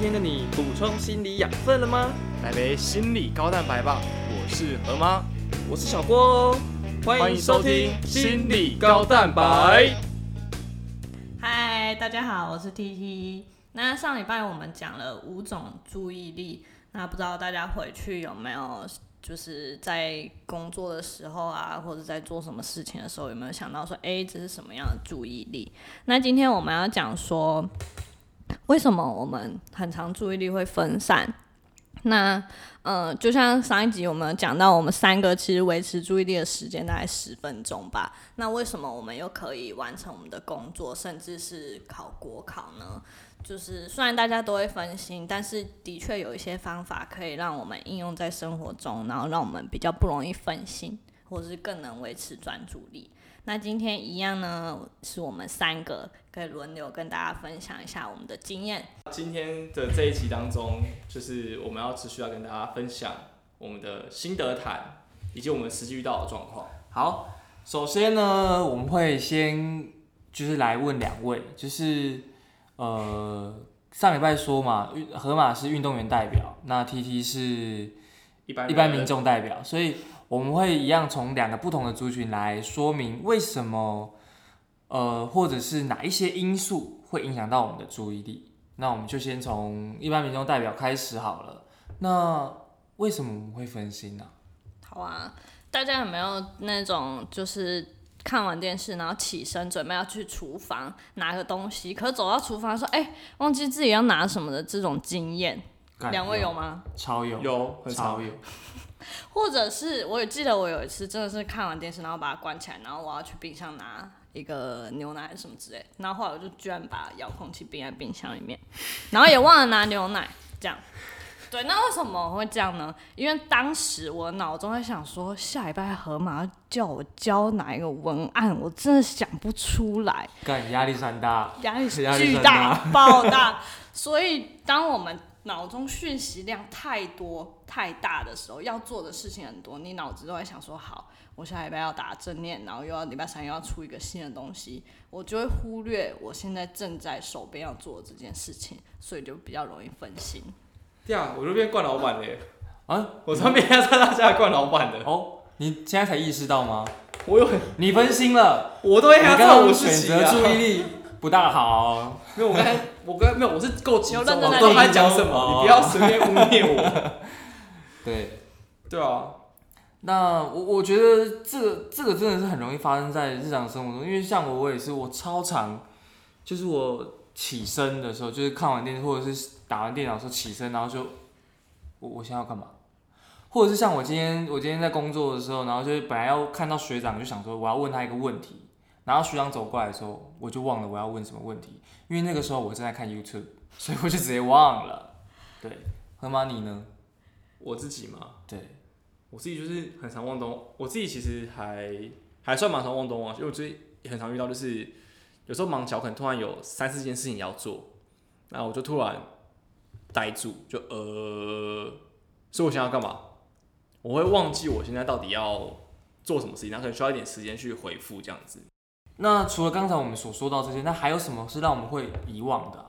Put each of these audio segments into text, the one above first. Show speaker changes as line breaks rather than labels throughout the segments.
天的你补充心理养分了吗？
来杯心理高蛋白吧！我是何妈，
我是小郭哦，欢迎收听心理高蛋白。
嗨，大家好，我是 T T。那上礼拜我们讲了五种注意力，那不知道大家回去有没有就是在工作的时候啊，或者在做什么事情的时候，有没有想到说，哎，这是什么样的注意力？那今天我们要讲说，为什么我们很长注意力会分散？那，呃，就像上一集我们讲到，我们三个其实维持注意力的时间大概十分钟吧。那为什么我们又可以完成我们的工作，甚至是考国考呢？就是虽然大家都会分心，但是的确有一些方法可以让我们应用在生活中，然后让我们比较不容易分心，或是更能维持专注力。那今天一样呢，是我们三个可以轮流跟大家分享一下我们的经验。
今天的这一集当中，就是我们要持续要跟大家分享我们的心得谈，以及我们实际遇到的状况。
好，首先呢，我们会先就是来问两位，就是呃上礼拜说嘛，运河马是运动员代表，那 T T 是
一般
一般民众代表，所以我们会一样从两个不同的族群来说明为什么，呃，或者是哪一些因素会影响到我们的注意力。那我们就先从一般民众代表开始好了。那为什么我们会分心呢、
好啊，大家有没有那种就是看完电视，然后起身准备要去厨房拿个东西，可是走到厨房说，哎、忘记自己要拿什么的这种经验？两位有吗？
超有，
有很
超有。
或者是我也记得我有一次真的是看完电视，然后把它关起来，然后我要去冰箱拿一个牛奶什么之类，然后后来我就居然把遥控器冰在冰箱里面，然后也忘了拿牛奶，这样。对，那为什么我会这样呢？因为当时我脑中在想说，下礼拜河马叫我交哪一个文案，我真的想不出来。
干压力山大，
压力
山
巨大
大，
爆大。所以，当我们脑中讯息量太多、太大的时候，要做的事情很多，你脑子都在想说：好，我下礼拜要打正念，然后又要礼拜三又要出一个新的东西，我就会忽略我现在正在手边要做的这件事情，所以就比较容易分心。
对啊我就变冠老板嘞，
啊，
我上面要在大家冠老板的，
哦，你现在才意识到吗？
我有很，
你分心了，
我都会
你刚
压到我
刚选择
自己啊。
注意力不大好。
因为，我刚才我跟没有，我是够集中，
有认真在
我都在讲什么，
哦
你不要随便污蔑我。
对，
对啊，
那我我觉得这个这个真的是很容易发生在日常生活中，因为像我，我也是，我超常，就是我起身的时候，就是看完电视或者是打完电脑时候起身，然后就我我现在要干嘛？或者是像我今天我今天在工作的时候，然后就是本来要看到学长，就想说我要问他一个问题，然后学长走过来的时候，我就忘了我要问什么问题，因为那个时候我正在看 YouTube，所以我就直接忘了。对，河马你呢？
我自己嘛，
对，
我自己就是很常忘东，我自己其实还还算蛮常忘东忘西，因为我最也很常遇到，就是有时候忙脚可能突然有三四件事情要做，然后我就突然呆住，就呃，所以我想要干嘛？我会忘记我现在到底要做什么事情，然后可能需要一点时间去回复这样子。
那除了刚才我们所说到这些，那还有什么是让我们会遗忘的啊、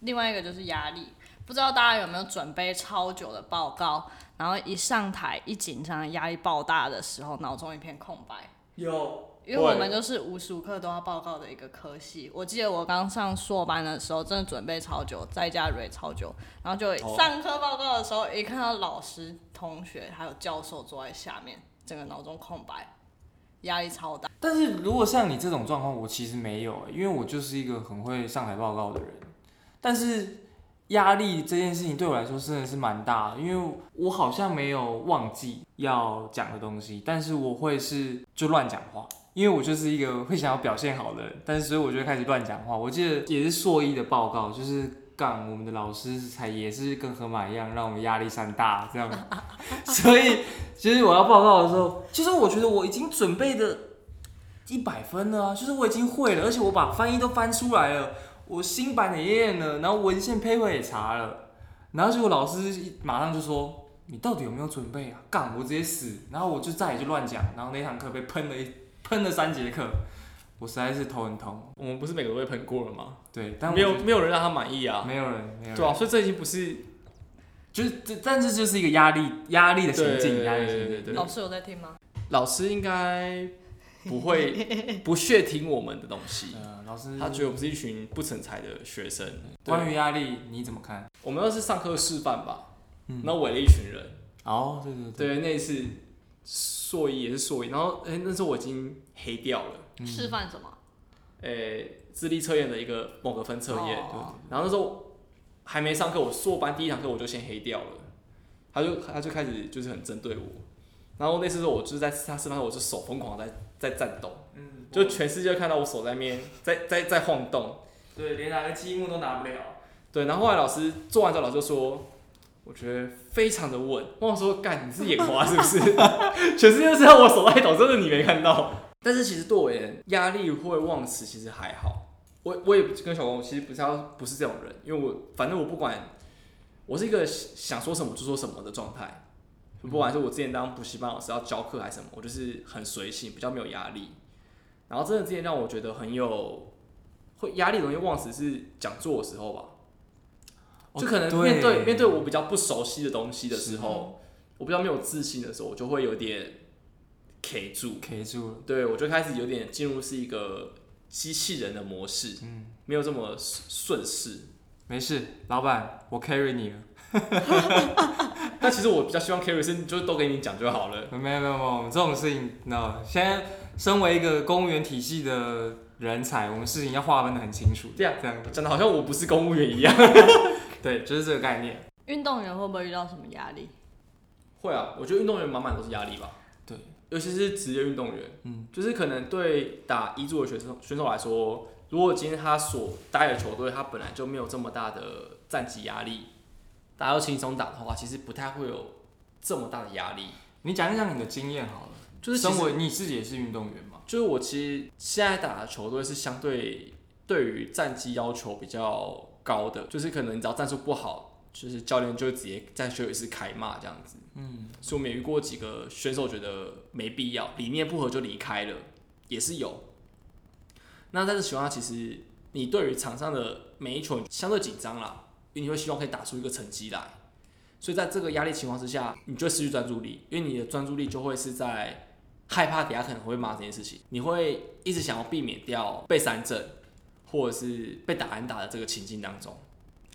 另外一个就是压力，不知道大家有没有准备超久的报告，然后一上台一紧张、压力爆大的时候，脑中一片空白。
有，
因为我们就是无时无刻都要报告的一个科系。我记得我刚上硕班的时候，真的准备超久，在家蕊超久，然后就
哦。
上课报告的时候，一看到老师、同学还有教授坐在下面，整个脑中空白，压力超大。
但是如果像你这种状况，我其实没有、因为我就是一个很会上台报告的人。但是压力这件事情对我来说真的是蛮大，因为我好像没有忘记要讲的东西，但是我会是就乱讲话，因为我就是一个会想要表现好的人，但是所以我就开始乱讲话。我记得也是硕一的报告，就是杠我们的老师才也是跟河马一样，让我们压力山大这样，所以其实我要报告的时候，其实我觉得我已经准备的一百分了啊，就是我已经会了，而且我把翻译都翻出来了，我新版也验了，然后文献 paper 也查了，然后结果老师马上就说你到底有没有准备啊？杠，我直接死，然后我就再也就乱讲，然后那堂课被喷了一喷了三节课，我实在是头很痛。
我们不是每个都被喷过了吗？
对，但我
没有没有人让他满意啊。
没有人，没有人。
对啊，所以这已经不是
就是这，但这就是一个压力压力的情境，
对
压力的情境。
对对对
老师有在听吗？
老师应该不会 不屑听我们的东西，
呃，老师，
他觉得我们是一群不成才的学生。对，
关于压力你怎么看？
我们要是上课示范吧，
嗯
然后围了一群人，
哦，对对对，
对，那一次硕一也是硕一，然后哎、那时候我已经黑掉了，
嗯
示范什么？
诶、智力测验的一个某个分测验，
哦
然后那时候还没上课，我硕班第一堂课我就先黑掉了，他就他就开始就是很针对我，然后那次时候我就是在他示范的时候，我就手疯狂地在在颤抖，
嗯，
就全世界看到我手在面在 在在晃动，
对，连拿个积木都拿不了。
对，然后后来老师做完之后，老师就说。我觉得非常的稳，我想说，干你是眼花是不是？全世界都知道我手在抖，真的你没看到。但是其实对我而言，压力会忘词其实还好。我我也跟小光，我其实不是要不是这种人，因为我反正我不管，我是一个想说什么就说什么的状态。不管是我之前当补习班老师要教课还是什么，我就是很随性，比较没有压力。然后真的之前让我觉得很有会压力容易忘词是讲座的时候吧，就可能面对面对我比较不熟悉的东西的时候，我比较没有自信的时候，我就会有点 K 住
，K 住了，
对我就开始有点进入是一个机器人的模式，
嗯，
没有这么顺势。
没事，老板，我 carry 你了。
但其实我比较希望 carry 是就是都给你讲就好了。
没有没有没有，我们这种事情，no。现在身为一个公务员体系的人才，我们事情要划分的很清楚。
这样
这样，
讲的好像我不是公务员一样。
对，就是这个概念。
运动员会不会遇到什么压力？
会啊，我觉得运动员满满都是压力吧。
对，
尤其是职业运动员，
嗯，
就是可能对打一组的选手选手来说，如果今天他所待的球队他本来就没有这么大的战绩压力，大家都轻松打的话，其实不太会有这么大的压力。
你讲一讲你的经验好了。
就是
身为你自己也是运动员嘛？
就是我其实现在打的球队是相对对于战绩要求比较高的，就是可能你只要战术不好，就是教练就会直接在休息室开骂这样子。
嗯，
所以我们也遇过几个选手觉得没必要，理念不合就离开了，也是有。那在这情况下，其实你对于场上的每一球相对紧张啦，因为你会希望可以打出一个成绩来。所以在这个压力情况之下，你就会失去专注力，因为你的专注力就会是在害怕底下可能会骂这件事情，你会一直想要避免掉被三振或者是被打安打的这个情境当中。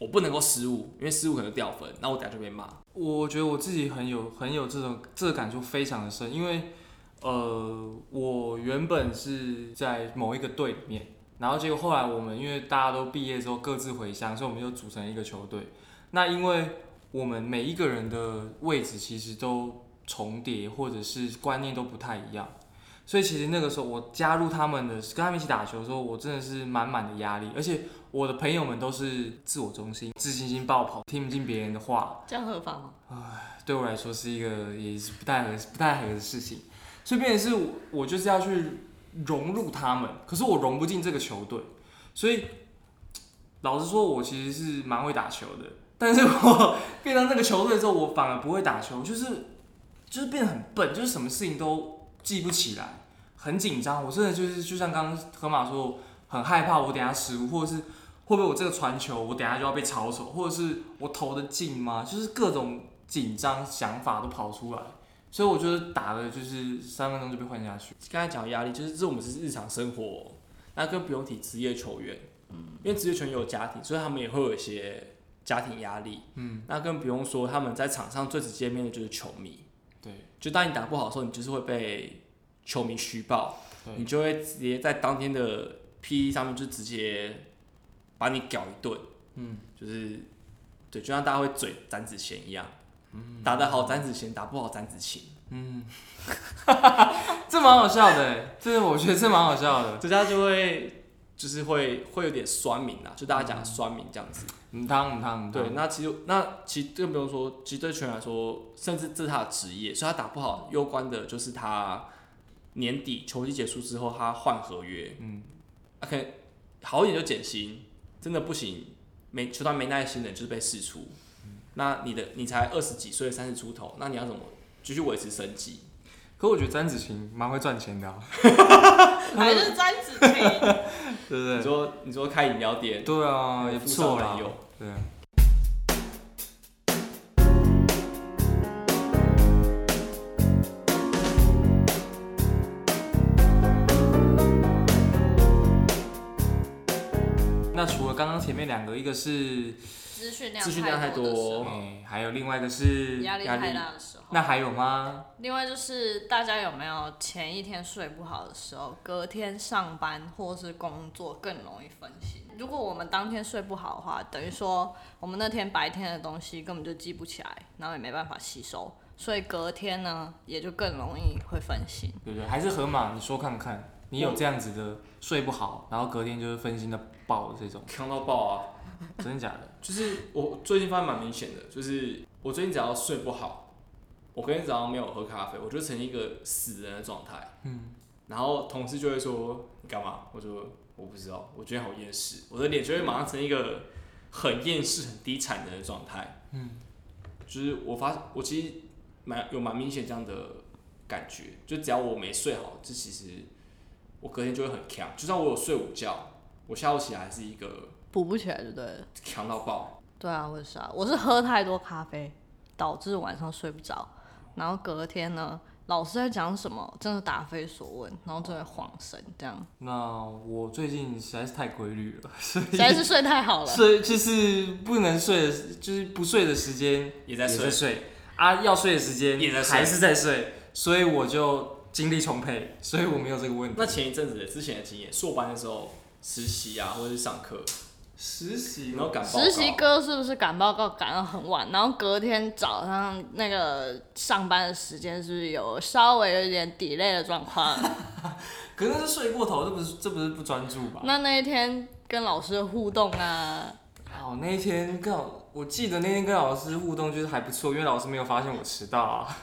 我不能够失误，因为失误可能掉分，那我等下就被骂。
我觉得我自己很有很有这种这个感触非常的深，因为呃，我原本是在某一个队里面，然后结果后来我们因为大家都毕业之后各自回乡，所以我们就组成一个球队。那因为我们每一个人的位置其实都重叠，或者是观念都不太一样，所以其实那个时候我加入他们的，跟他们一起打球的时候，我真的是满满的压力，而且我的朋友们都是自我中心、自信心爆棚，听不进别人的话，
这样合法吗？
对我来说是一个也是不太合不太合的事情，所以变成是我我就是要去融入他们，可是我融不进这个球队，所以老实说，我其实是蛮会打球的，但是我 变成这个球队之后，我反而不会打球，就是就是变得很笨，就是什么事情都记不起来，很紧张，我真的就是就像刚刚河马说，很害怕我等下失误，或者是会不会我这个传球我等下就要被抄手，或者是我投的进吗？就是各种紧张想法都跑出来，所以我觉得打了就是三分钟就被换下去。
刚才讲的压力，就是这我们是日常生活，那更不用提职业球员，嗯因为职业球员有家庭，所以他们也会有一些家庭压力，
嗯，
那更不用说他们在场上最直接面对就是球迷，
对
就当你打不好的时候，你就是会被球迷虚报，你就会直接在当天的 P E 上面就直接把你屌一顿，
嗯，
就是对，就像大家会嘴詹子贤一样，打得好詹子贤，打不好詹子晴。
嗯，这蛮好笑的欸，这我觉得这蛮好笑的。
大家就会就是会会有点酸民啊，就大家讲酸民这样子。
嗯。汤嗯汤
对，那其实那其实更不用说，其实对球员来说，甚至这是他的职业，所以他打不好，攸关的就是他年底球季结束之后他换合约，
嗯，
啊，可能好一点就减薪，真的不行，没球团没耐心的就是被释出。那你的你才二十几岁，三十出头，那你要怎么继续维持生计？
可我觉得詹子晴蛮会赚钱的、啊，
还是詹子晴？
对不对？
你说你说开饮料店，
对啊，也不错啦对啊。面两个，一个是
资讯量
资讯量太
多
还有另外一个是
压力太大的时候。
那还有吗？
另外就是大家有没有前一天睡不好的时候，隔天上班或是工作更容易分心？如果我们当天睡不好的话，等于说我们那天白天的东西根本就记不起来，然后也没办法吸收，所以隔天呢也就更容易会分心。
对不对？还是河马，你说看看，你有这样子的睡不好，然后隔天就是分心的爆的这种，
强到爆啊！
真的假的？
就是我最近发现蛮明显的，就是我最近只要睡不好，我隔天早上没有喝咖啡，我就成一个死人的状态。
嗯，
然后同事就会说你干嘛？我说我不知道，我觉得好厌世，我的脸就会马上成一个很厌世、很低产的状态。
嗯，
就是我发我其实蛮有蛮明显这样的感觉，就只要我没睡好，这其实我隔天就会很强，就算我有睡午觉，我下午起来还是一个
补不起来就对了。
强到爆。
对啊，我也是啊，我是喝太多咖啡，导致晚上睡不着，然后隔天呢，老师在讲什么，真的答非所问，然后真的晃神，这样
那我最近实在是太规律了，所以
实在是睡太好了。
睡就是不能睡的，就是不睡的时间
也在睡
在睡啊，要睡的时间
也在睡
还是在睡，所以我就精力充沛，所以我没有这个问题。
那前一阵子之前的经验，硕班的时候实习啊，或者是上课，
实习
然后赶报告
实习哥是不是赶报告赶到很晚，然后隔天早上那个上班的时间是不是有稍微有一点 delay 的状况？
可能是睡过头，这不是这不是不专注吧？
那那一天跟老师的互动啊，
哦，那一天跟老，我记得那天跟老师互动就是还不错，因为老师没有发现我迟到啊，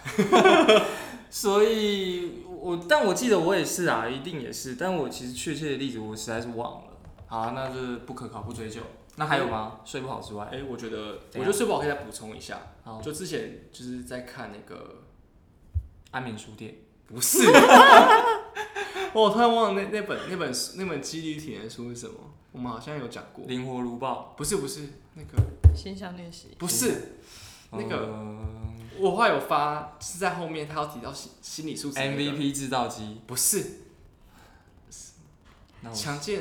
所以我但我记得我也是啊，一定也是，但我其实确切的例子我实在是忘了。好，那就是不可考不追究。那还有吗？睡不好之外
哎、，我觉得，我觉得睡不好可以再补充一下。
好
就之前就是在看那个，
安眠书店。
不是，我突然忘了那那本那本书那本激励体验书是什么？我们好像有讲过，
灵活如豹，
不是不是那个。
形象练习。
不是，那个
嗯
我后来有发是在后面，他要提到心心理素质、那个。
MVP 制造机，
不是。
那我
强健，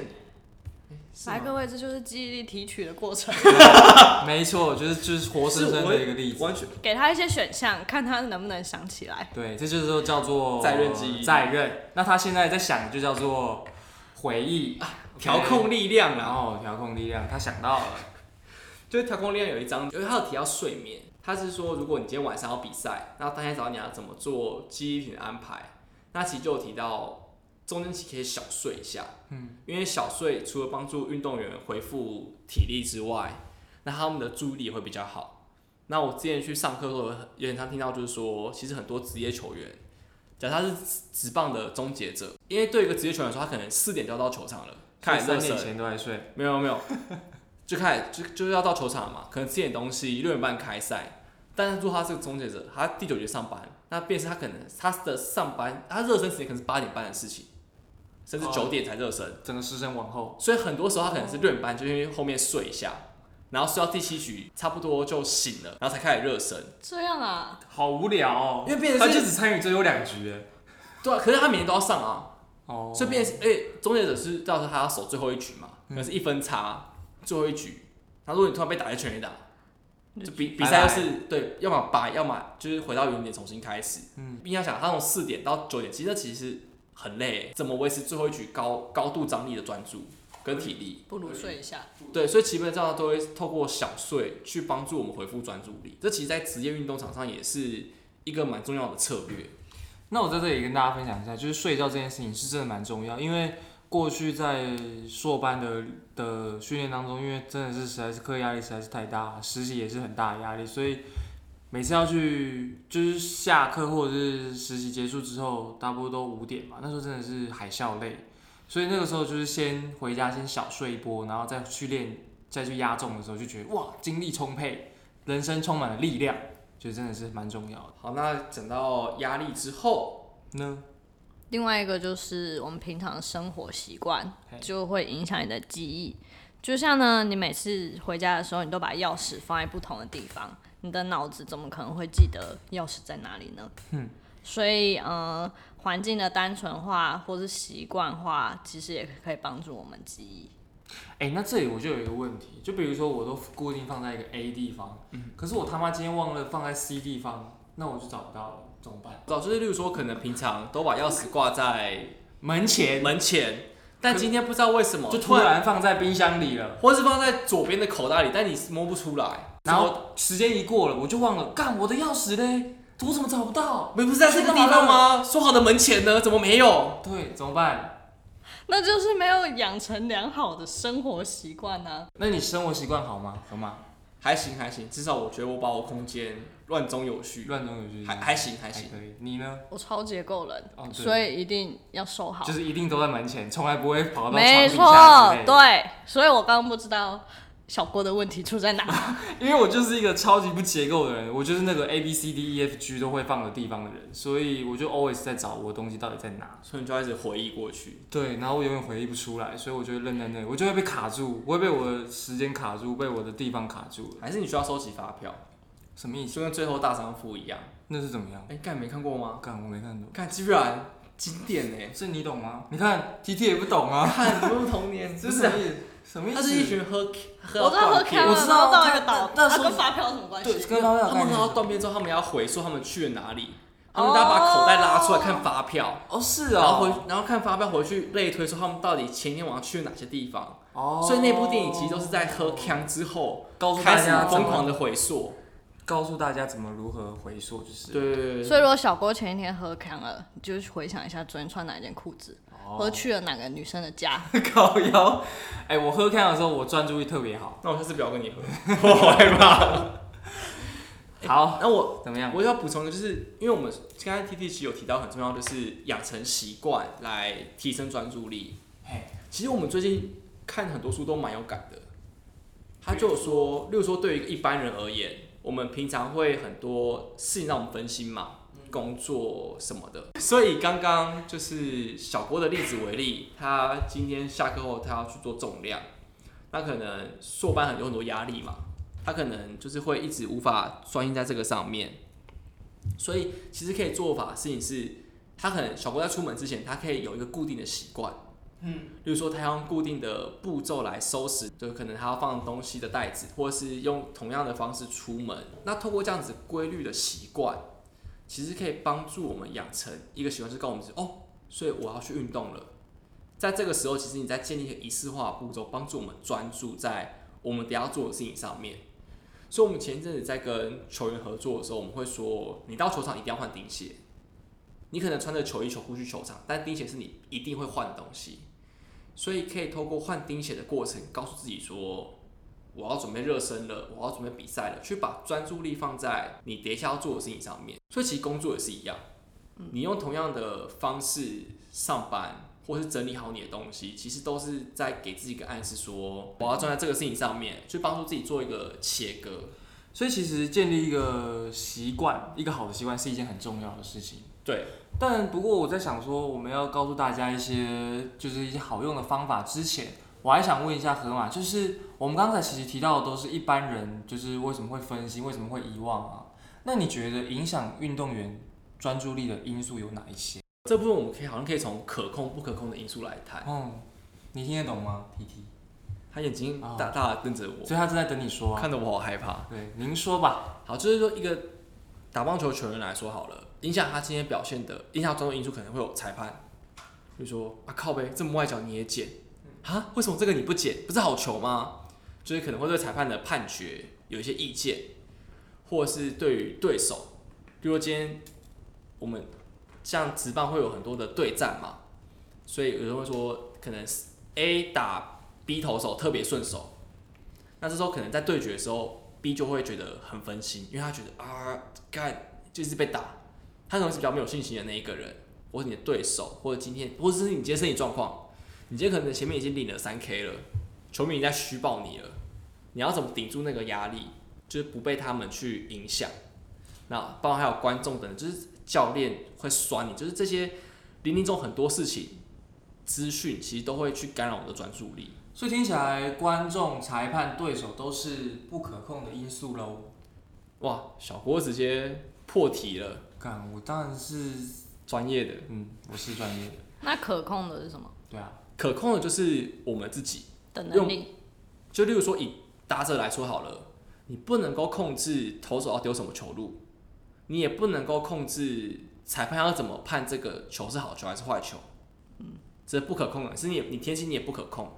哎是吗？
来，各位，这就是记忆力提取的过程。
没错，就是就是活生生的一个例子。
完全。
给他一些选项，看他能不能想起来。
对，这就是说叫做
在任记忆。
在任。那他现在在想的就叫做回忆
调控力量啦。
然后调控力量，他想到了。
就是调控力量有一章，因为他有提到睡眠，他是说如果你今天晚上要比赛，然后当天早上你要怎么做记忆体的安排，那其实就有提到中间期可以小睡一下，
嗯，
因为小睡除了帮助运动员恢复体力之外，那他们的注意力也会比较好。那我之前去上课的时候，有点常听到就是说，其实很多职业球员，假如他是职棒的终结者，因为对一个职业球员来说，他可能四点就要到球场了，开始热身
三点，前都在睡，
没有没有，就开始就就是要到球场了嘛，可能吃点东西，六点半开赛。但是如果他是个终结者，他第九节上班，那便是他可能他的上班，他热身时间可能是八点半的事情，甚至
哦
九点才热身，
整个时针往后。
所以很多时候他可能是六点半就因为后面睡一下，然后睡到第七局差不多就醒了，然后才开始热身。
这样啊，
好无聊哦，
因为变成
他就只参与最后两局哎。
对啊，可是他每天都要上啊，
哦，
所以变哎，终结者是到时候他要守最后一局嘛，可能是一分差，最后一局。然后如果你突然被打在全垒打，就比比赛就是对，要么白，要么就是回到原点重新开始。
嗯，
并要想，他从四点到九点，其实这其实很累，怎么维持最后一局高高度张力的专注跟体力？
不如睡一下。
对，所以基本上都会透过小睡去帮助我们恢复专注力。这其实，在职业运动场上也是一个蛮重要的策略。
那我在这里跟大家分享一下，就是睡觉这件事情是真的蛮重要，因为过去在硕班的的训练当中，因为真的是实在是课业压力实在是太大，实习也是很大的压力，所以每次要去就是下课或者是实习结束之后，差不多都五点嘛，那时候真的是海啸累，所以那个时候就是先回家先小睡一波，然后再去练，再去压重的时候就觉得哇精力充沛，人生充满了力量，就真的是蛮重要的。
好，那讲到压力之后，
呢？
另外一个就是我们平常的生活习惯就会影响你的记忆。就像呢，你每次回家的时候，你都把钥匙放在不同的地方，你的脑子怎么可能会记得钥匙在哪里呢？
嗯，
所以呃，环境的单纯化或是习惯化，其实也可以帮助我们记忆。
哎、那这里我就有一个问题，就比如说我都固定放在一个 A 地方，可是我他妈今天忘了放在 C 地方，那我就找不到了，怎么办？
早就是例如说，可能平常都把钥匙挂在
门前
门前，但今天不知道为什么
就突然放在冰箱里了，
或是放在左边的口袋里，但你摸不出来，
然后时间一过了，我就忘了，干我的钥匙嘞，我怎么找不到？
没不是在这个地方吗？说好的门前呢？怎么没有？
对，怎么办？
那就是没有养成良好的生活习惯啊呢。
那你生活习惯好吗？好吗？
还行还行，至少我觉得我把我空间乱中有序，
乱中有序，
还还行还行。
还可以。你呢？
我超结构人，
哦
所以一定要收好。
就是一定都在门前，从来不会跑到
没错。对，所以我刚刚不知道小郭的问题出在哪。
因为我就是一个超级不结构的人，我就是那个 A B C D E F G 都会放的地方的人，所以我就 always 在找我的东西到底在哪。
所以你就开始回忆过去。
对，然后我永远回忆不出来，所以我就会愣在那里，我就会被卡住，我会被我的时间卡住，被我的地方卡住。
还是你需要收集发票，
什么意思？
就跟最后大商铺一样。
那是怎么样？
哎、干没看过吗？
干，我没看懂。
看，居然经典呢、
这你懂吗？你看 T T 也不懂啊，
看，你们童年，
是
不是
什么意思？
他是一群喝喝
我知道喝
到断片。
康了，
我知道
然后到一个岛，
那那时候
它跟发票有什么关系？
对，
系？
跟发票
他们喝到断片之后，他们要回溯他们去了哪里，他们大家把口袋拉出来看发票，
哦，是
然后回
哦，
然后看发票回去类推说他们到底前一天晚上去了哪些地方。
哦，
所以那部电影其实都是在喝康之后
告诉大
开始
家
疯狂
的，
的回溯。
告诉大家怎么如何回溯，就是。
对对对对。
所以如果小郭前一天喝康了，你就回想一下昨天穿哪一件裤子，
哦
或者去了哪个女生的家。
高腰。哎、我喝看的时候，我专注力特别好。
那我下次不要跟你喝，我好害怕。
好，
那我
怎么样？
我要补充的就是，因为我们刚才 T T 其实有提到很重要，就是养成习惯来提升专注力。
嘿，
其实我们最近看很多书都蛮有感的，他就说，例如说对于一般人而言，我们平常会很多事情让我们分心嘛，工作什么的。所以刚刚就是小郭的例子为例，他今天下课后他要去做重量，那可能硕班很有很多压力嘛，他可能就是会一直无法专心在这个上面。所以其实可以做法的事情是，他可能小郭在出门之前，他可以有一个固定的习惯。嗯例如说，他要用固定的步骤来收拾，就可能他要放东西的袋子，或者是用同样的方式出门。那透过这样子规律的习惯，其实可以帮助我们养成一个习惯，就是告诉我们是哦，所以我要去运动了。在这个时候，其实你在建立一个仪式化的步骤，帮助我们专注在我们等下要做的事情上面。所以，我们前一阵子在跟球员合作的时候，我们会说，你到球场一定要换钉鞋。你可能穿着球衣球裤去球场，但钉鞋是你一定会换的东西。所以可以透过换钉鞋的过程，告诉自己说，我要准备热身了，我要准备比赛了，去把专注力放在你等一下要做的事情上面。所以其实工作也是一样，你用同样的方式上班，或是整理好你的东西，其实都是在给自己一个暗示说，我要专在这个事情上面，去帮助自己做一个切割。
所以其实建立一个习惯，一个好的习惯是一件很重要的事情。
对，
但不过我在想说，我们要告诉大家一些就是一些好用的方法之前，我还想问一下河马，就是我们刚才其实提到的都是一般人，就是为什么会分心，为什么会遗忘啊？那你觉得影响运动员专注力的因素有哪一些？
这部分我们可以好像可以从可控不可控的因素来谈。
嗯，你听得懂吗？T T，
他眼睛
哦
大大的瞪着我，
所以他正在等你说啊。
看得我好害怕。
对，您说吧。
好，就是说一个打棒球球员来说好了，影响他今天表现的影响专注因素可能会有裁判，比如说啊靠呗，这么外角你也捡啊？为什么这个你不捡？不是好球吗？就是可能会对裁判的判决有一些意见，或是对于对手，比如说今天我们像职棒会有很多的对战嘛，所以有人会说可能 A 打 B 投手特别顺手，那这时候可能在对决的时候，B 就会觉得很分心，因为他觉得啊，干就是被打，他可能是比较没有信心的那一个人，或者你的对手，或者今天，或者是你今天身体状况，你今天可能前面已经领了三 K 了，球迷已经在虚报你了，你要怎么顶住那个压力，就是不被他们去影响。那包括还有观众等，就是教练会酸你，就是这些林林中很多事情资讯，其实都会去干扰我的专注力。
所以听起来，观众、裁判、对手都是不可控的因素喽。
哇，小郭直接破题了，
干，我当然是，
专业的。
嗯，我是专业的，
那可控的是什么
对啊，
可控的就是我们自己，
的能力？
就例如说以打者来说好了，你不能够控制投手要丢什么球路，你也不能够控制裁判要怎么判这个球是好球还是坏球，嗯，这是不可控的，是你你天气你也不可控，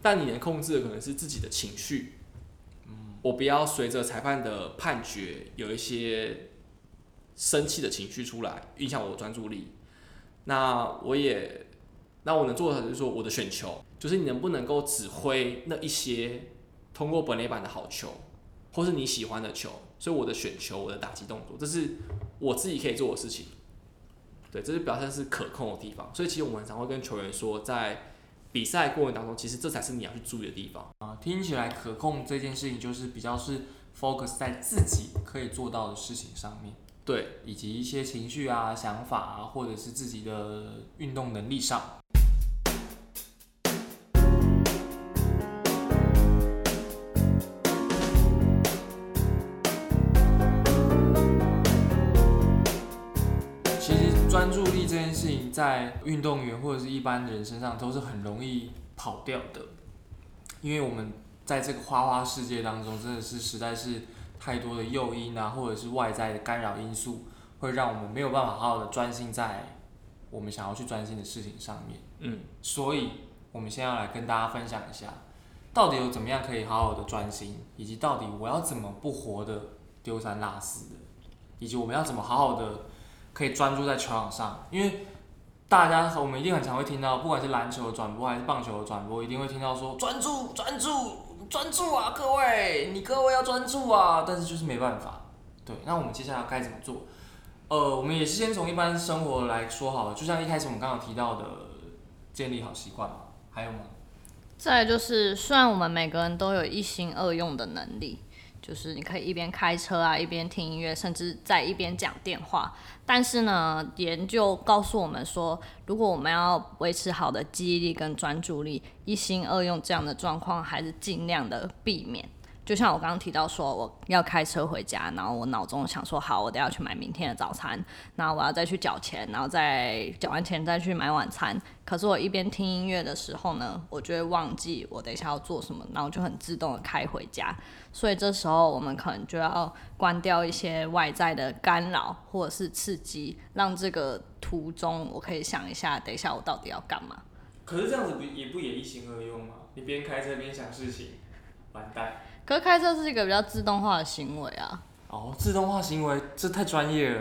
但你能控制的可能是自己的情绪，嗯，我不要随着裁判的判决有一些生气的情绪出来，影响我的专注力，那我也。那我能做的就是说，我的选球，就是你能不能够指挥那一些通过本垒板的好球，或是你喜欢的球。所以我的选球，我的打击动作，这是我自己可以做的事情。对，这是表现是可控的地方。所以其实我们常会跟球员说，在比赛过程当中，其实这才是你要去注意的地方。
啊，听起来可控这件事情就是比较是 focus 在自己可以做到的事情上面，
对，
以及一些情绪啊、想法啊，或者是自己的运动能力上。在运动员或者是一般人身上都是很容易跑掉的，因为我们在这个花花世界当中，真的是实在是太多的诱因啊，或者是外在的干扰因素，会让我们没有办法好好的专心在我们想要去专心的事情上面。
嗯，
所以我们现在要来跟大家分享一下，到底有怎么样可以好好的专心，以及到底我要怎么不活的丢三落四的，以及我们要怎么好好的可以专注在球场上，因为大家我们一定很常会听到，不管是篮球的转播还是棒球的转播，一定会听到说专注专注专注啊，各位，你各位要专注啊，但是就是没办法。对，那我们接下来该怎么做？呃，我们也是先从一般生活来说好了，就像一开始我们刚刚提到的，建立好习惯，还有吗？
再就是，虽然我们每个人都有一心二用的能力，就是你可以一边开车啊，一边听音乐，甚至在一边讲电话。但是呢，研究告诉我们说，如果我们要维持好的记忆力跟专注力，一心二用这样的状况，还是尽量的避免。就像我刚刚提到说，我要开车回家，然后我脑中想说，好，我得要去买明天的早餐，然后我要再去缴钱，然后再缴完钱再去买晚餐。可是我一边听音乐的时候呢，我就会忘记我等一下要做什么，然后就很自动的开回家。所以这时候我们可能就要关掉一些外在的干扰或者是刺激，让这个途中我可以想一下，等一下我到底要干嘛。
可是这样子不也不也一心二用吗？你边开车边想事情，完蛋。
可是开车是一个比较自动化的行为啊，
哦，自动化行为这太专业了，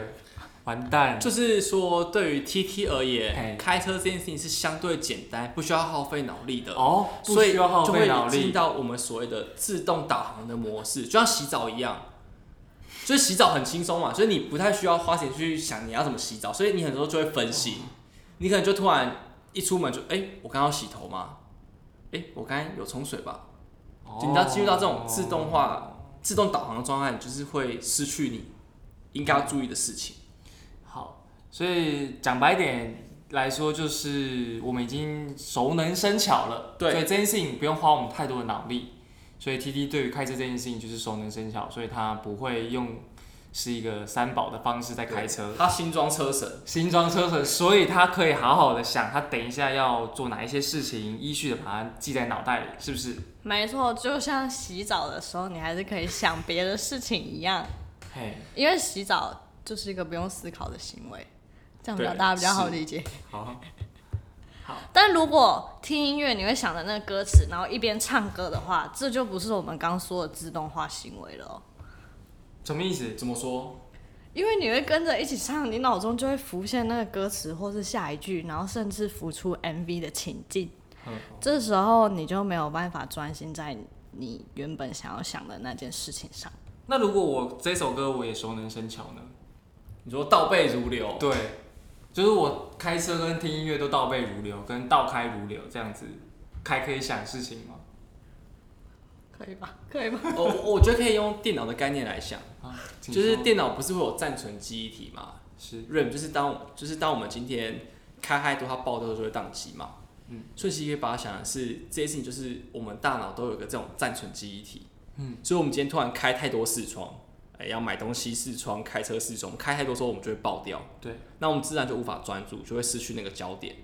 完蛋。
就是说对于 TT 而言，开车这件事情是相对简单，不需要耗费脑力的。
哦，不
所以
需要耗
就会
费脑力。
进到我们所谓的自动导航的模式，就像洗澡一样。就是洗澡很轻松嘛，所以你不太需要花钱去想你要怎么洗澡，所以你很多时候就会分心。你可能就突然一出门就，哎、我刚刚要洗头吗？哎、我刚刚有冲水吧？就你要进入到这种自动化、自动导航的状态，你就是会失去你应该要注意的事情。
好，所以讲白点来说，就是我们已经熟能生巧了。
对
所以这件事情不用花我们太多的脑力。所以 T T 对于开车这件事情就是熟能生巧，所以他不会用是一个三宝的方式在开车。
他新装车神，
新装车神，所以他可以好好的想，他等一下要做哪一些事情，依序的把它记在脑袋里，是不是？
没错，就像洗澡的时候，你还是可以想别的事情一样，
嘿，
因为洗澡就是一个不用思考的行为，这样比较大家比较好理解。
好，好
但如果听音乐，你会想着那个歌词，然后一边唱歌的话，这就不是我们刚说的自动化行为了哦。
什么意思？
怎么说？
因为你会跟着一起唱，你脑中就会浮现那个歌词，或是下一句，然后甚至浮出 MV 的情境。
嗯
这时候你就没有办法专心在你原本想要想的那件事情上。
那如果我这首歌我也熟能生巧呢？
你说倒背如流，
对，就是我开车跟听音乐都倒背如流，跟倒开如流这样子，还可以想事情吗？
可以吧？可以吧？
我我我觉得可以用电脑的概念来想。就是
说
电脑不是会有暂存记忆体嘛？
是
RAM 就是当就是当我们今天开太多，它爆掉就会宕机嘛。
嗯，
所以其实可以把它想的是这些事情，就是我们大脑都有一个这种暂存记忆体。
嗯，
所以我们今天突然开太多视窗，哎、要买东西视窗，开车视窗，开太多时候我们就会爆掉。
对，
那我们自然就无法专注，就会失去那个焦点。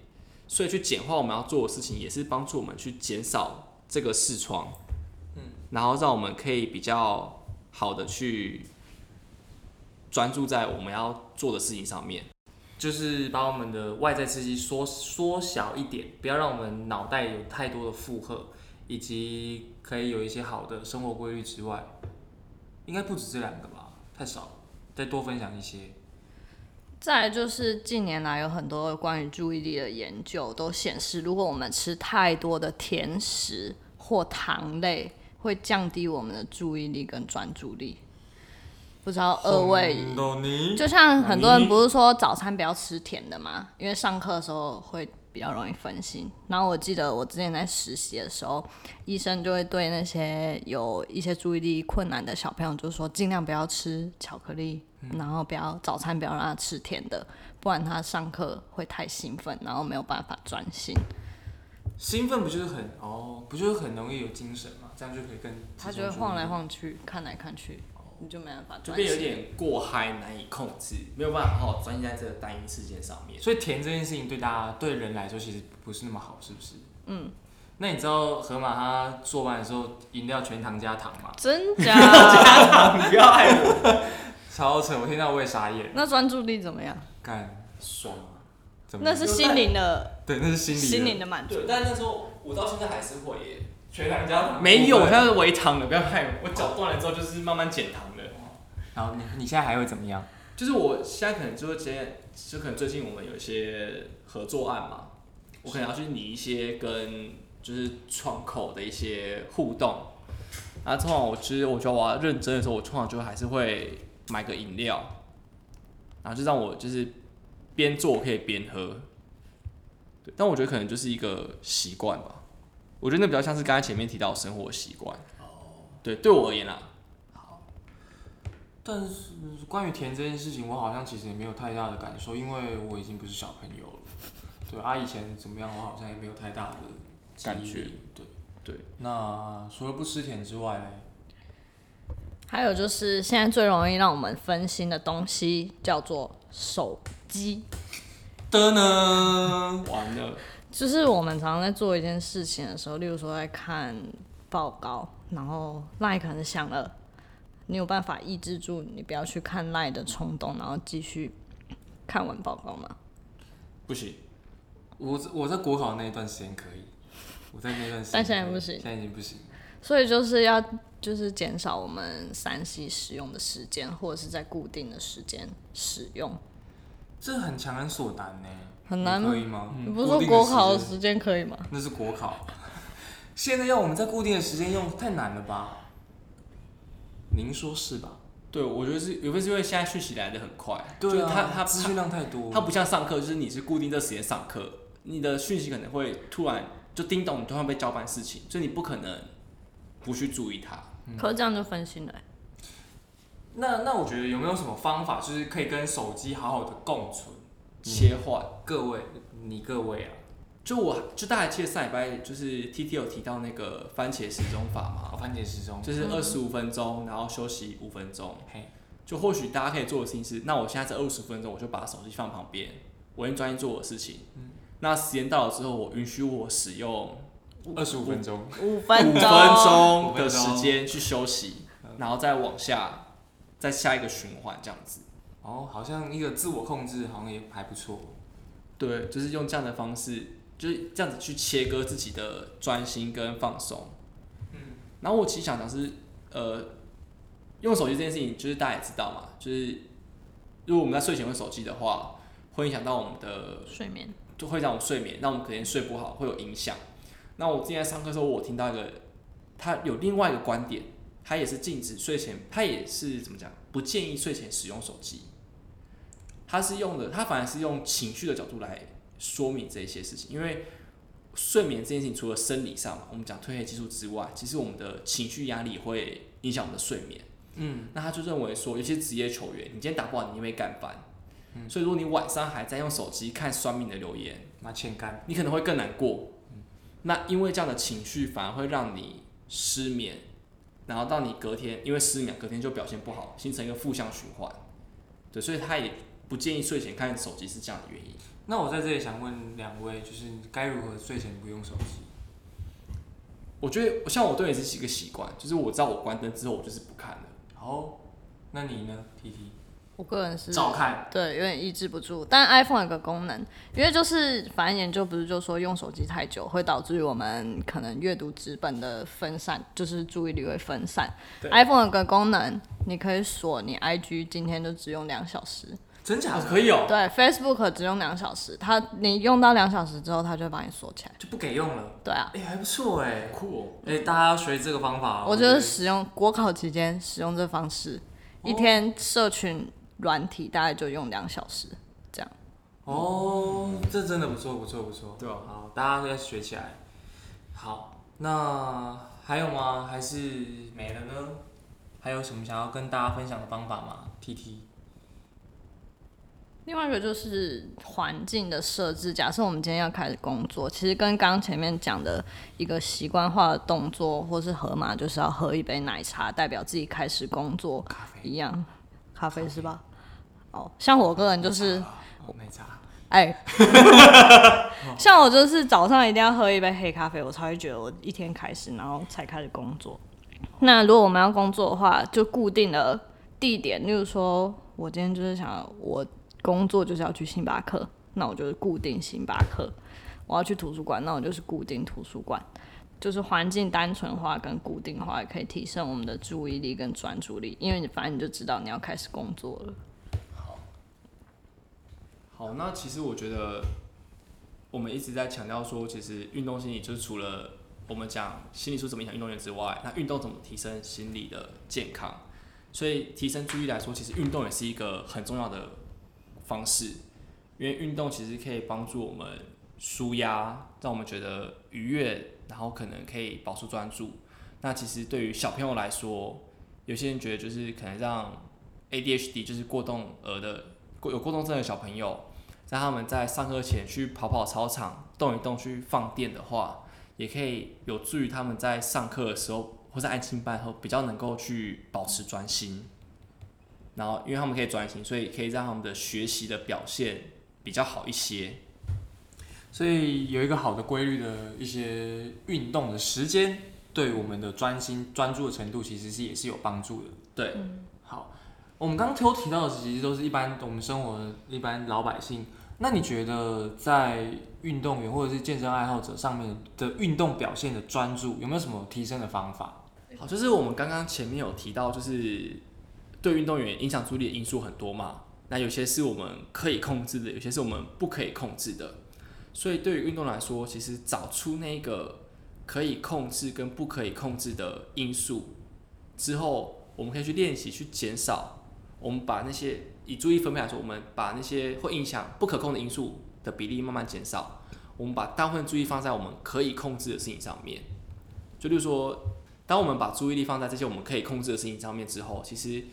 所以去简化我们要做的事情，也是帮助我们去减少这个视窗。
嗯，
然后让我们可以比较好的去专注在我们要做的事情上面。
就是把我们的外在刺激缩缩小一点，不要让我们脑袋有太多的负荷，以及可以有一些好的生活规律之外，应该不止这两个吧？太少了，再多分享一些。
再来就是近年来有很多关于注意力的研究都显示，如果我们吃太多的甜食或糖类，会降低我们的注意力跟专注力。不知道二位，就像很多人不是说早餐不要吃甜的嘛，因为上课的时候会比较容易分心。然后我记得我之前在实习的时候，医生就会对那些有一些注意力困难的小朋友，就说尽量不要吃巧克力，然后不要早餐不要让他吃甜的，不然他上课会太兴奋，然后没有办法专心，
兴奋不就是很哦，不就是很容易有精神嘛？这样就可以更
他就会晃来晃去，看来看去，你就没办法专
就变有。点过嗨，难以控制，没有办法好好专心在这个单一事件上面。
所以甜这件事情对大家对人来说其实不是那么好，是不是？
嗯，
那你知道河马他做完的时候饮料全糖加糖吗？
真假？
你不要害我，
超扯！我听到我也傻眼。
那专注力怎么样？
干，
爽啊！
怎么
那是心灵的
对，那是心灵
心灵的满足。
对，但那时候我到现在还是会耶。
全糖加糖
没有，我现在是微糖的，不要害我。我脚断了之后就是慢慢减糖的。
然后你你现在还会怎么样？
就是我现在可能就会接，就可能最近我们有一些合作案嘛，我可能要去拟一些跟就是窗口的一些互动。啊，通常我其实我觉得我要认真的时候，我通常就还是会买个饮料，然后就让我就是边做可以边喝。对，但我觉得可能就是一个习惯吧。我觉得那比较像是刚才前面提到的生活习惯。哦。对，对我而言啦，
但是关于甜这件事情，我好像其实也没有太大的感受，因为我已经不是小朋友了。对啊，以前怎么样，我好像也没有太大的
感觉。
对
对。
那除了不吃甜之外嘞，
还有就是现在最容易让我们分心的东西叫做手机，
的呢？
完了。
就是我们常常在做一件事情的时候，例如说在看报告，然后赖可能想了，你有办法抑制住你不要去看赖的冲动，然后继续看完报告吗？
不行，
我我在国考那一段时间可以，我在那段时间
但现在不行
现在已经不行。
所以就是要就是减少我们三 C 使用的时间，或者是在固定的时间使用。
这很强人所难呢，
很难吗
你可以吗？
你不是说国考的时间可以吗？
那是国考，现在要我们在固定的时间用，太难了吧？您说是吧？
对，我觉得是有分是因为现在讯息来的很快，
对
就是它
啊，
它
资讯量太多，
它不像上课，就是你是固定这时间上课，你的讯息可能会突然就叮咚，你突然被交办事情，所以你不可能不去注意它。
可是这样就分心了欸、
那那我觉得有没有什么方法，就是可以跟手机好好的共存？
切换，
各位，你各位啊，
就我就大家还记得上礼拜就是 T T 有提到那个番茄时钟法嘛，
好番茄时钟，
就是二十五分钟，然后休息五分钟。
嘿，
就或许大家可以做的事情是，那我现在这二十分钟，我就把手机放旁边，我先专心做我的事情。那时间到了之后，我允许我使用
二十五分钟，
五
五
分钟，
分钟。的时间去休息，然后再往下，再下一个循环这样子。
哦，好像一个自我控制，好像也还不错。
对，就是用这样的方式，就是这样子去切割自己的专心跟放松。
嗯，
然后我其实想讲是，呃，用手机这件事情，就是大家也知道嘛，就是如果我们在睡前用手机的话，会影响到我们的
睡眠。
就会让我睡眠，那我们可能睡不好，会有影响。那我之前上课的时候，我听到一个，他有另外一个观点，他也是禁止睡前，他也是怎么讲，不建议睡前使用手机。他是用的，他反而是用情绪的角度来说明这些事情，因为睡眠这件事情，除了生理上嘛，我们讲褪黑激素之外，其实我们的情绪压力会影响我们的睡眠。
嗯，
那他就认为说，有些职业球员，你今天打不好，你因为干翻，
嗯
所以如果你晚上还在用手机看酸民的留言，
那欠干。
你可能会更难过。那因为这样的情绪反而会让你失眠，然后到你隔天因为失眠，隔天就表现不好，形成一个负向循环。对，所以他也不建议睡前看手机是这样的原因。
那我在这里想问两位，就是该如何睡前不用手机？
我觉得像我对也是一个习惯，就是我知道我关灯之后我就是不看了。
好，那你呢，T T？
我个人是
照看。
对，有点抑制不住。但 iPhone 有个功能，因为就是反正研究不是就说用手机太久会导致于我们可能阅读纸本的分散，就是注意力会分散。
对
iPhone 有个功能，你可以锁你 IG 今天就只用两小时，
哦，
真假的？
可以哦、
对，Facebook 只用两小时，它你用到两小时之后，它就会把你锁起来。
就不给用了。
对啊，
哎、还不错哎、
酷哦、
哎、大家要学这个方法哦。
我就是使用国考期间使用这方式，一天社群软体大概就用两小时，这样。
哦，这真的不错，不错，不错。
对啊
好，大家都要学起来。好，那还有吗？还是没了呢？还有什么想要跟大家分享的方法吗？T T。
另外一个就是环境的设置。假设我们今天要开始工作，其实跟刚刚前面讲的一个习惯化的动作，或是河马就是要喝一杯奶茶，代表自己开始工作。一样。咖啡是吧？哦，像我个人就是，
哦，奶茶。
哎，像我就是早上一定要喝一杯黑咖啡，我才会觉得我一天开始，然后才开始工作。那如果我们要工作的话，就固定的地点，例如说，我今天就是想我工作就是要去星巴克，那我就是固定星巴克；我要去图书馆，那我就是固定图书馆。就是环境单纯化跟固定化，也可以提升我们的注意力跟专注力，因为你反正你就知道你要开始工作了。
好，好那其实我觉得我们一直在强调说，其实运动心理就是除了我们讲心理素怎么影响运动员之外，那运动怎么提升心理的健康？所以提升注意来说，其实运动也是一个很重要的方式，因为运动其实可以帮助我们舒压，让我们觉得愉悦，然后可能可以保持专注。那其实对于小朋友来说，有些人觉得就是可能让 ADHD 就是过动儿的过有过动症的小朋友，在他们在上课前去跑跑操场动一动去放电的话，也可以有助于他们在上课的时候或在安静班后比较能够去保持专心。然后因为他们可以专心，所以可以让他们的学习的表现比较好一些。
所以有一个好的规律的一些运动的时间，对我们的专心专注的程度，其实是也是有帮助的。
对，
好，我们刚刚都提到的，其实都是一般我们生活的一般老百姓。那你觉得在运动员或者是健身爱好者上面的运动表现的专注，有没有什么提升的方法？
好，就是我们刚刚前面有提到，就是对运动员影响注意力的因素很多嘛。那有些是我们可以控制的，有些是我们不可以控制的。所以对于运动来说，其实找出那个可以控制跟不可以控制的因素之后，我们可以去练习去减少。我们把那些以注意分配来说，我们把那些会影响不可控的因素的比例慢慢减少。我们把大部分注意放在我们可以控制的事情上面。就例如说，当我们把注意力放在这些我们可以控制的事情上面之后，其实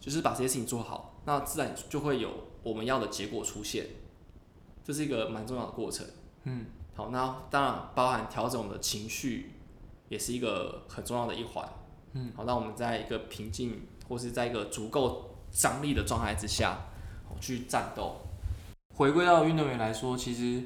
就是把这些事情做好，那自然就会有我们要的结果出现。这是一个蛮重要的过程。
嗯，
好，那当然包含调整我们的情绪，也是一个很重要的一环。
嗯，
好，那我们在一个平静或是在一个足够张力的状态之下，好去战斗。
回归到运动员来说，其实，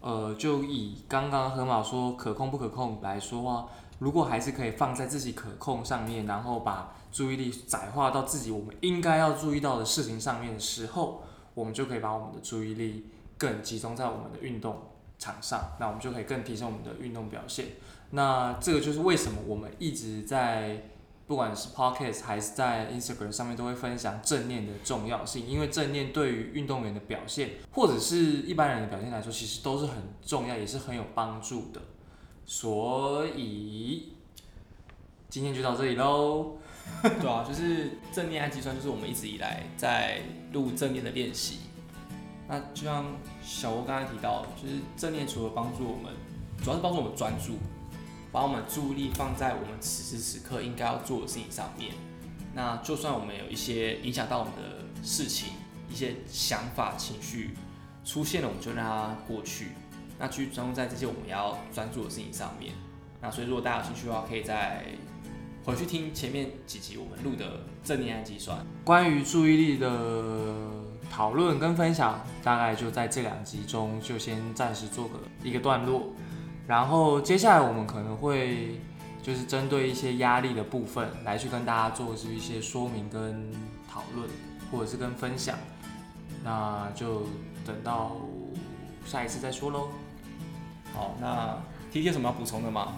呃，就以刚刚河马说可控不可控来说话，如果还是可以放在自己可控上面，然后把注意力窄化到自己我们应该要注意到的事情上面的时候，我们就可以把我们的注意力更集中在我们的运动场上，那我们就可以更提升我们的运动表现。那这个就是为什么我们一直在不管是 podcast 还是在 Instagram 上面都会分享正念的重要性，因为正念对于运动员的表现，或者是一般人的表现来说，其实都是很重要，也是很有帮助的。所以今天就到这里喽。
对啊，就是正念和计算，就是我们一直以来在录正念的练习。那就像小欧刚才提到，就是正念除了帮助我们，主要是帮助我们专注，把我们注意力放在我们此时此刻应该要做的事情上面。那就算我们有一些影响到我们的事情，一些想法、情绪出现了，我们就让它过去，那去专注在这些我们要专注的事情上面。那所以如果大家有兴趣的话，可以再回去听前面几集我们录的正念和计算。
关于注意力的讨论跟分享，大概就在这两集中就先暂时做个一个段落，然后接下来我们可能会就是针对一些压力的部分来去跟大家做是一些说明跟讨论，或者是跟分享，那就等到下一次再说喽。
好，那 T T 有什么要补充的吗？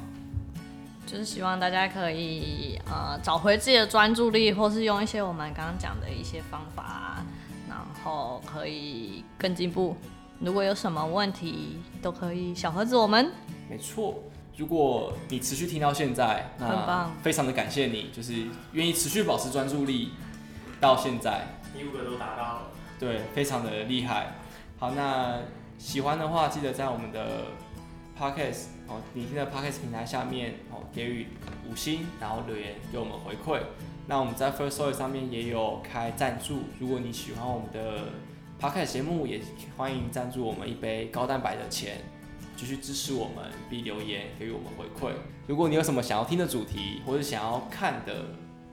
就是希望大家可以呃找回自己的专注力，或是用一些我们刚刚讲的一些方法，然后可以更进步。如果有什么问题，都可以小盒子我们。
没错，如果你持续听到现在，
很棒
非常的感谢你，就是愿意持续保持专注力到现在，
第五个都达到了，
对，非常的厉害。好，那喜欢的话，记得在我们的 podcast 哦，你听的 podcast 平台下面哦，给予五星，然后留言给我们回馈。那我们在 First Story 上面也有开赞助，如果你喜欢我们的 podcast 节目，也欢迎赞助我们一杯高蛋白的钱，继续支持我们，并留言给予我们回馈。如果你有什么想要听的主题，或者想要看的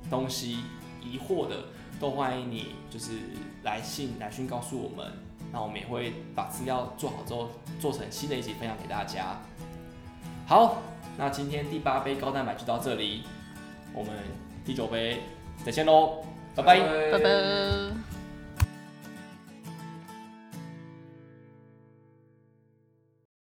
东西、疑惑的，都欢迎你就是来信来讯告诉我们，那我们也会把资料做好之后，做成新的一集分享给大家。好，那今天第八杯高蛋白就到这里，我们第九杯再见喽，拜拜。
拜拜。